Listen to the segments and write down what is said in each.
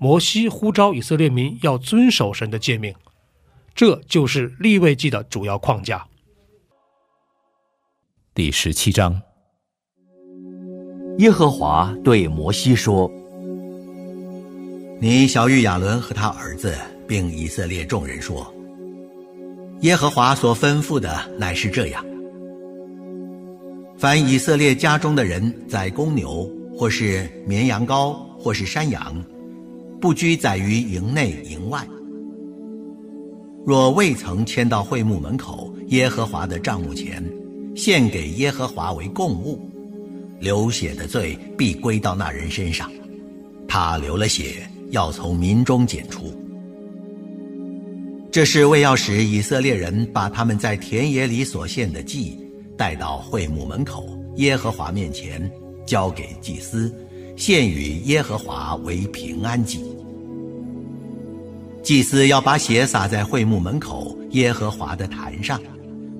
摩西呼召以色列民要遵守神的诫命，这就是立位记的主要框架。第十七章，耶和华对摩西说：“你小玉亚伦和他儿子，并以色列众人说：耶和华所吩咐的乃是这样：凡以色列家中的人宰公牛。”或是绵羊羔，或是山羊，不拘在于营内营外。若未曾迁到会幕门口耶和华的帐幕前，献给耶和华为供物，流血的罪必归到那人身上。他流了血，要从民中剪除。这是为要使以色列人把他们在田野里所献的祭带到会幕门口耶和华面前。交给祭司，献与耶和华为平安祭。祭司要把血洒在会幕门口耶和华的坛上，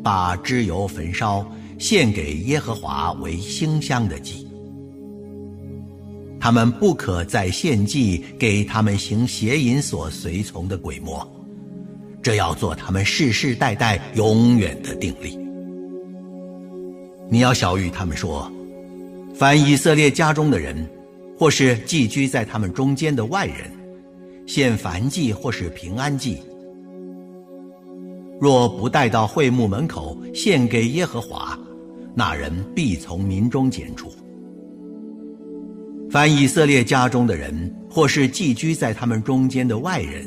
把脂油焚烧，献给耶和华为馨香的祭。他们不可再献祭给他们行邪淫所随从的鬼魔，这要做他们世世代代永远的定力。你要晓谕他们说。凡以色列家中的人，或是寄居在他们中间的外人，献燔祭或是平安祭，若不带到会幕门口献给耶和华，那人必从民中剪除。凡以色列家中的人，或是寄居在他们中间的外人，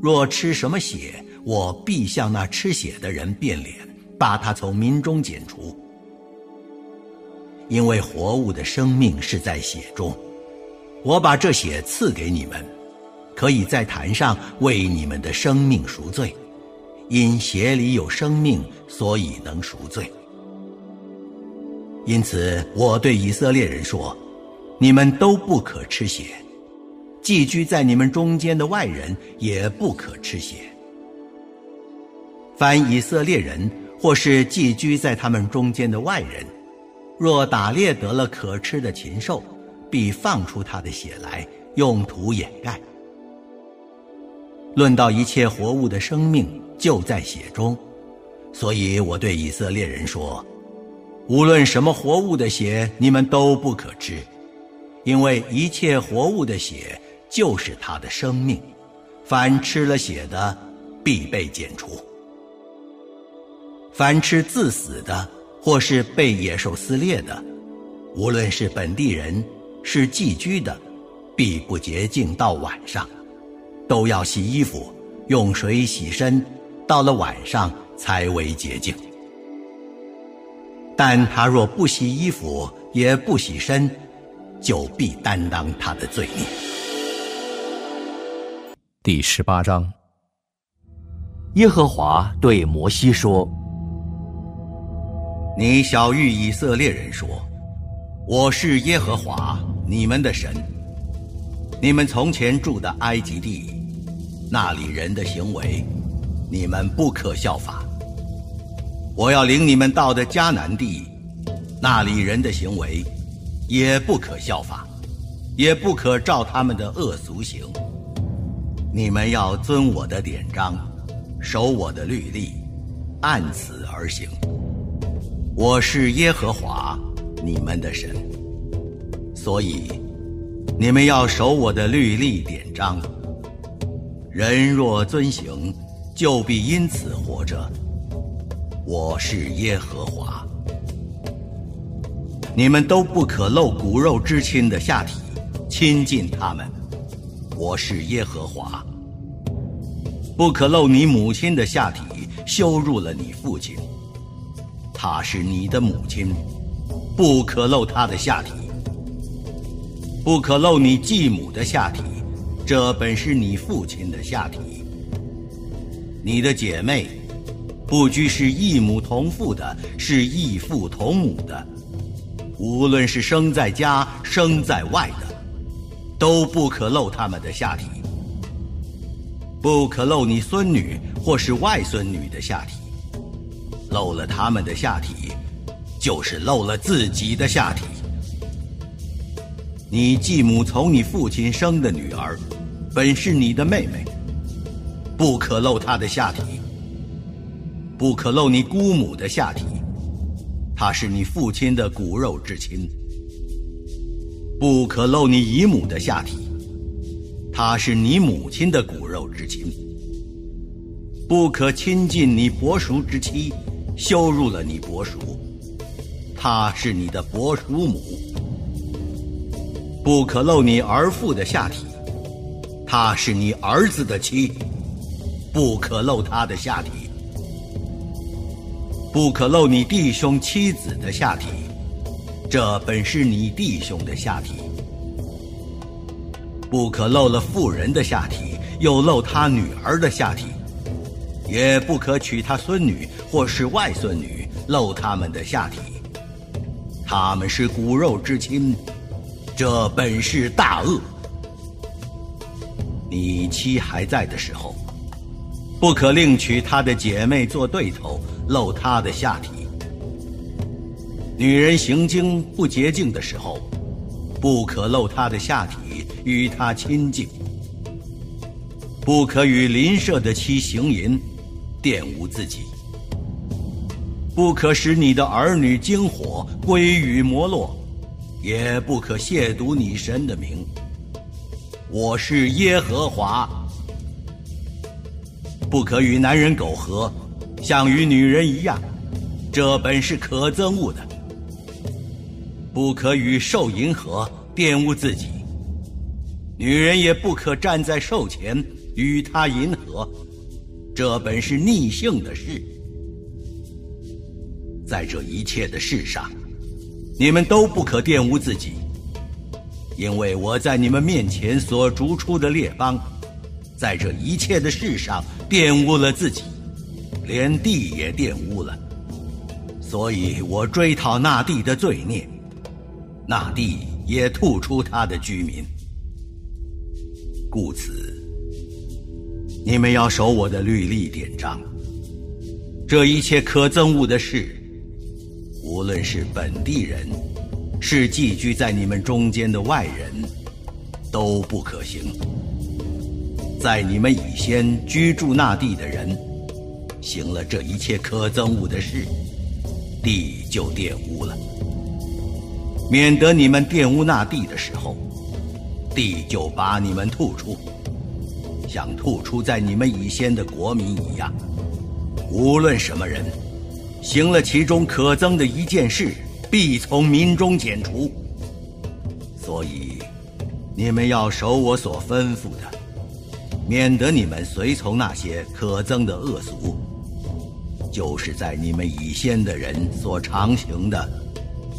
若吃什么血，我必向那吃血的人变脸，把他从民中剪除。因为活物的生命是在血中，我把这血赐给你们，可以在坛上为你们的生命赎罪。因血里有生命，所以能赎罪。因此，我对以色列人说：你们都不可吃血，寄居在你们中间的外人也不可吃血。凡以色列人或是寄居在他们中间的外人。若打猎得了可吃的禽兽，必放出他的血来，用土掩盖。论到一切活物的生命，就在血中，所以我对以色列人说：无论什么活物的血，你们都不可吃，因为一切活物的血就是他的生命。凡吃了血的，必被剪除；凡吃自死的。或是被野兽撕裂的，无论是本地人，是寄居的，必不洁净到晚上，都要洗衣服，用水洗身，到了晚上才为洁净。但他若不洗衣服，也不洗身，就必担当他的罪孽。第十八章，耶和华对摩西说。你小谕以色列人说：“我是耶和华你们的神。你们从前住的埃及地，那里人的行为，你们不可效法。我要领你们到的迦南地，那里人的行为，也不可效法，也不可照他们的恶俗行。你们要遵我的典章，守我的律例，按此而行。”我是耶和华，你们的神，所以你们要守我的律例典章，人若遵行，就必因此活着。我是耶和华。你们都不可露骨肉之亲的下体，亲近他们。我是耶和华。不可露你母亲的下体，羞辱了你父亲。她是你的母亲，不可露她的下体。不可露你继母的下体，这本是你父亲的下体。你的姐妹，不拘是异母同父的，是异父同母的，无论是生在家生在外的，都不可露他们的下体。不可露你孙女或是外孙女的下体，露了他们的下体，就是露了自己的下体。你继母从你父亲生的女儿，本是你的妹妹，不可露她的下体；不可露你姑母的下体，她是你父亲的骨肉至亲；不可露你姨母的下体，她是你母亲的骨肉至亲；不可亲近你伯叔之妻，羞辱了你伯叔，她是你的伯叔母。不可露你儿妇的下体，她是你儿子的妻，不可露她的下体；不可露你弟兄妻子的下体，这本是你弟兄的下体；不可露了妇人的下体，又露他女儿的下体；也不可娶他孙女或是外孙女，露他们的下体，他们是骨肉之亲。这本是大恶。你妻还在的时候，不可另娶她的姐妹做对头，露她的下体。女人行经不洁净的时候，不可露她的下体与她亲近。不可与邻舍的妻行淫，玷污自己。不可使你的儿女经火归于摩洛。也不可亵渎你神的名。我是耶和华。不可与男人苟合，像与女人一样，这本是可憎恶的。不可与兽淫合，玷污自己。女人也不可站在兽前与他淫合，这本是逆性的事。在这一切的事上。你们都不可玷污自己，因为我在你们面前所逐出的列邦，在这一切的事上玷污了自己，连地也玷污了，所以我追讨那地的罪孽，那地也吐出他的居民。故此，你们要守我的律例典章，这一切可憎恶的事。无论是本地人，是寄居在你们中间的外人，都不可行。在你们以先居住那地的人，行了这一切可憎恶的事，地就玷污了。免得你们玷污那地的时候，地就把你们吐出，像吐出在你们以先的国民一样。无论什么人。行了其中可憎的一件事，必从民中剪除。所以，你们要守我所吩咐的，免得你们随从那些可憎的恶俗，就是在你们以先的人所常行的，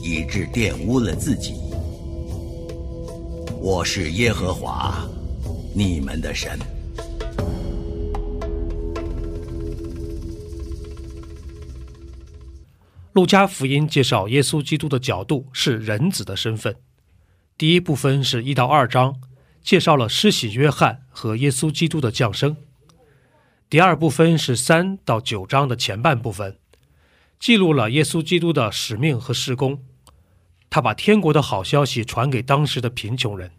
以致玷污了自己。我是耶和华，你们的神。路加福音介绍耶稣基督的角度是人子的身份。第一部分是一到二章，介绍了施洗约翰和耶稣基督的降生。第二部分是三到九章的前半部分，记录了耶稣基督的使命和事工。他把天国的好消息传给当时的贫穷人。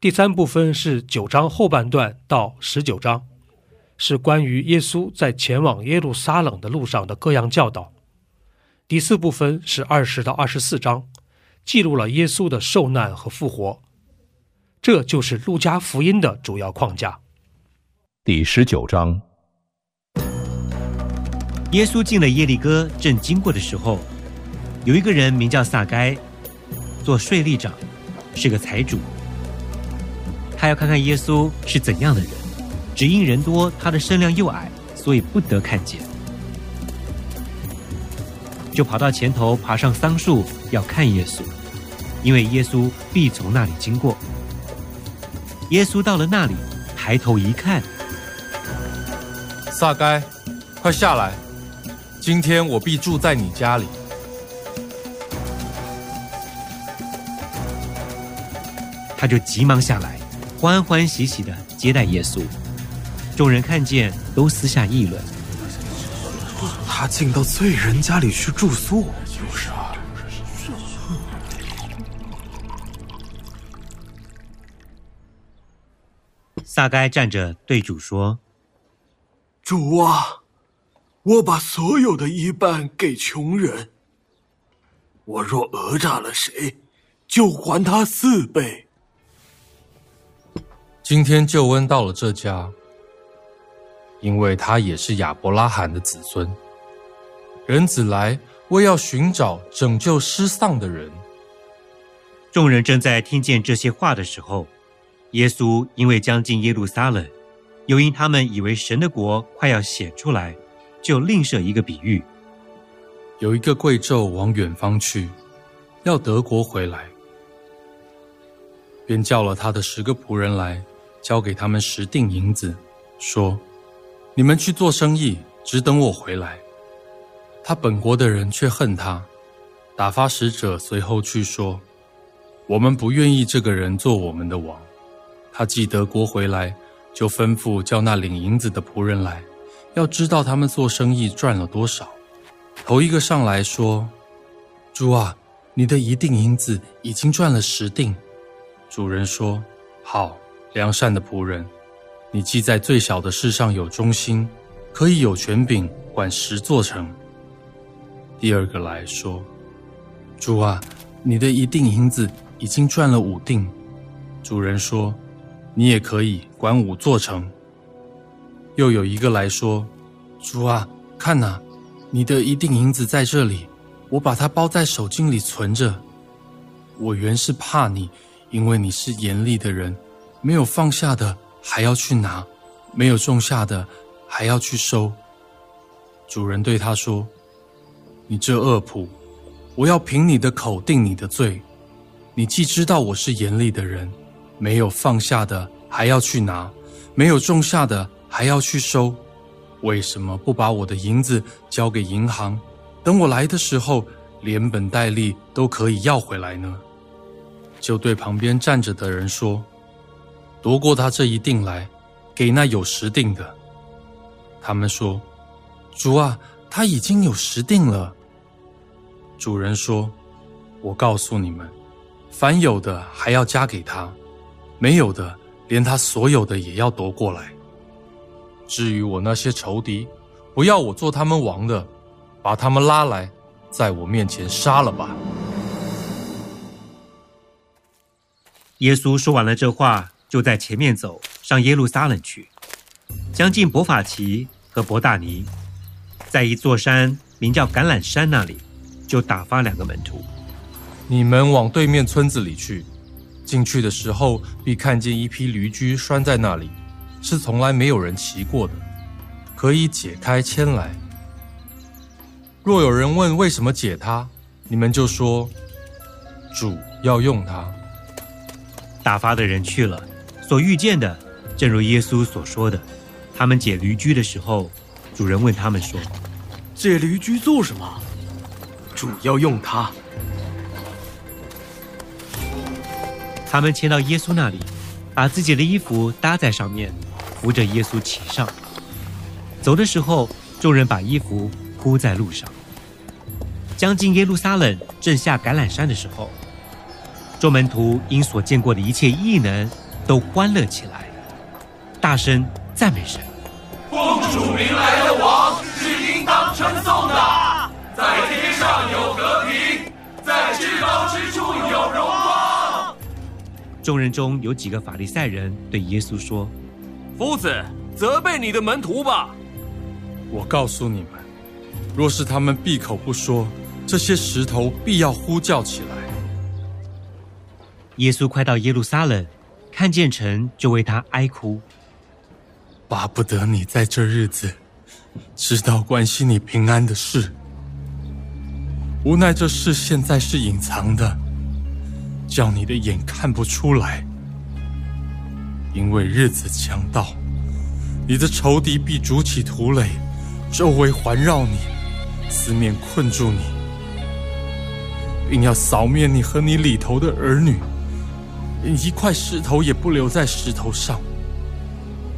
第三部分是九章后半段到十九章，是关于耶稣在前往耶路撒冷的路上的各样教导。第四部分是二十到二十四章，记录了耶稣的受难和复活。这就是路加福音的主要框架。第十九章。耶稣进了耶利哥，正经过的时候，有一个人名叫撒该，做税吏长，是个财主。他要看看耶稣是怎样的人，只因人多，他的身量又矮，所以不得看见，就跑到前头，爬上桑树要看耶稣，因为耶稣必从那里经过。耶稣到了那里，抬头一看。撒该，快下来！今天我必住在你家里。他就急忙下来，欢欢喜喜的接待耶稣。众人看见，都私下议论：他竟到罪人家里去住宿。就是啊。撒该站着对主说。主啊，我把所有的一半给穷人。我若讹诈了谁，就还他四倍。今天救恩到了这家，因为他也是亚伯拉罕的子孙。人子来，为要寻找拯救失丧的人。众人正在听见这些话的时候，耶稣因为将近耶路撒冷。又因他们以为神的国快要显出来，就另设一个比喻：有一个贵胄往远方去，要德国回来，便叫了他的十个仆人来，交给他们十锭银子，说：“你们去做生意，只等我回来。”他本国的人却恨他，打发使者随后去说：“我们不愿意这个人做我们的王。”他既德国回来。就吩咐叫那领银子的仆人来，要知道他们做生意赚了多少。头一个上来说：“主啊，你的一锭银子已经赚了十锭。”主人说：“好，良善的仆人，你既在最小的事上有忠心，可以有权柄管十座城。”第二个来说：“主啊，你的一锭银子已经赚了五锭。”主人说。你也可以管五座城。又有一个来说：“主啊，看呐，你的一锭银子在这里，我把它包在手巾里存着。我原是怕你，因为你是严厉的人，没有放下的还要去拿，没有种下的还要去收。”主人对他说：“你这恶仆，我要凭你的口定你的罪。你既知道我是严厉的人。”没有放下的还要去拿，没有种下的还要去收，为什么不把我的银子交给银行，等我来的时候连本带利都可以要回来呢？就对旁边站着的人说：“夺过他这一锭来，给那有十锭的。”他们说：“主啊，他已经有十锭了。”主人说：“我告诉你们，凡有的还要加给他。”没有的，连他所有的也要夺过来。至于我那些仇敌，不要我做他们王的，把他们拉来，在我面前杀了吧。耶稣说完了这话，就在前面走上耶路撒冷去，将近伯法奇和伯大尼，在一座山名叫橄榄山那里，就打发两个门徒：你们往对面村子里去。进去的时候，必看见一批驴驹拴在那里，是从来没有人骑过的，可以解开牵来。若有人问为什么解它，你们就说主要用它。打发的人去了，所遇见的正如耶稣所说的。他们解驴驹的时候，主人问他们说：“解驴驹做什么？”主要用它。他们牵到耶稣那里，把自己的衣服搭在上面，扶着耶稣骑上。走的时候，众人把衣服铺在路上。将近耶路撒冷，正下橄榄山的时候，众门徒因所见过的一切异能，都欢乐起来，大声赞美神。奉主名来的王是应当称颂的，在天上有和平，在至高之处有荣光。众人中有几个法利赛人对耶稣说：“夫子，责备你的门徒吧。我告诉你们，若是他们闭口不说，这些石头必要呼叫起来。耶稣快到耶路撒冷，看见城，就为他哀哭。巴不得你在这日子知道关心你平安的事，无奈这事现在是隐藏的，叫你的眼看不出来。因为日子将到，你的仇敌必筑起土垒，周围环绕你，四面困住你，并要扫灭你和你里头的儿女，连一块石头也不留在石头上。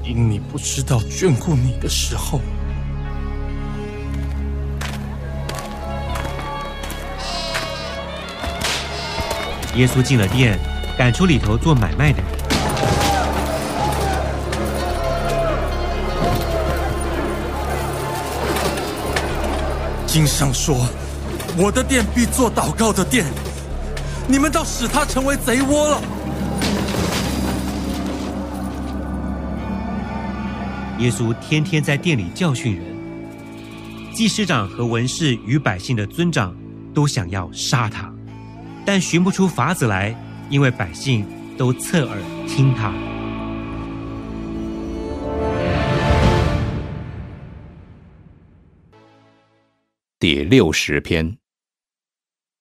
因你不知道眷顾你的时候，耶稣进了店，赶出里头做买卖的人。经上说：“我的店必做祷告的店。”你们倒使他成为贼窝了。耶稣天天在店里教训人，祭司长和文士与百姓的尊长都想要杀他，但寻不出法子来，因为百姓都侧耳听他。第六十篇，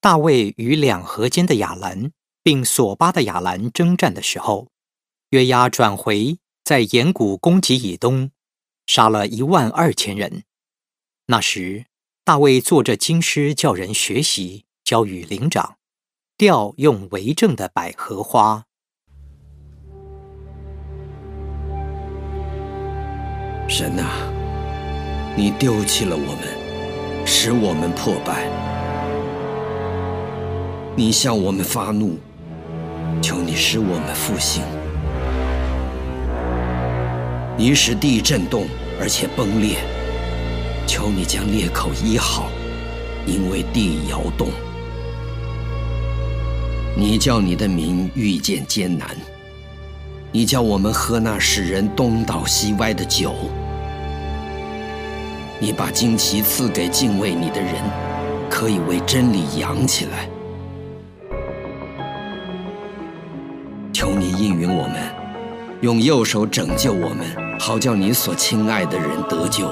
大卫与两河间的亚兰，并索巴的亚兰征战的时候，约押转回。在岩谷攻击以东，杀了一万二千人。那时，大卫坐着经师，叫人学习，交与灵长，调用为证的百合花。神啊，你丢弃了我们，使我们破败。你向我们发怒，求你使我们复兴。你使地震动，而且崩裂。求你将裂口医好，因为地摇动。你叫你的民遇见艰难，你叫我们喝那使人东倒西歪的酒。你把旌旗赐给敬畏你的人，可以为真理扬起来。求你应允我们，用右手拯救我们。好叫你所亲爱的人得救。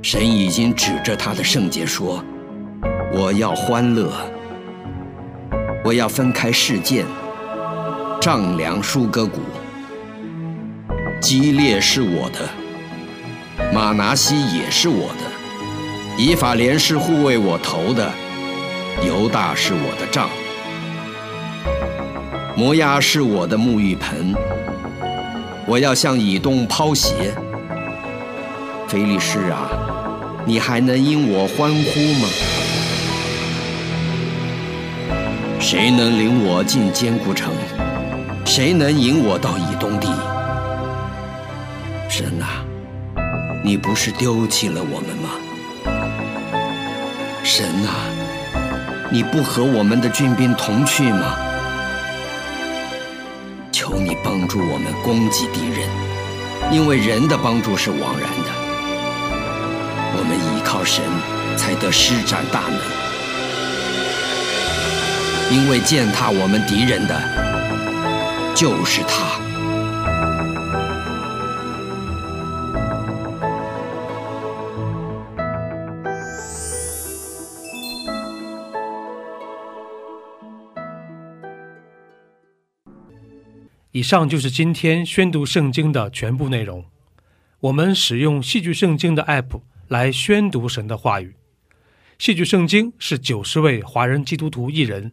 神已经指着他的圣洁说：“我要欢乐，我要分开事件，丈量舒歌谷。基列是我的，马拿西也是我的，以法莲是护卫我头的，犹大是我的杖，摩押是我的沐浴盆。”我要向以东抛鞋，菲利士啊，你还能因我欢呼吗？谁能领我进坚固城？谁能引我到以东地？神啊，你不是丢弃了我们吗？神啊，你不和我们的军兵同去吗？求你帮助我们攻击敌人，因为人的帮助是枉然的。我们依靠神，才得施展大能。因为践踏我们敌人的，就是他。以上就是今天宣读圣经的全部内容。我们使用戏剧圣经的 App 来宣读神的话语。戏剧圣经是九十位华人基督徒艺人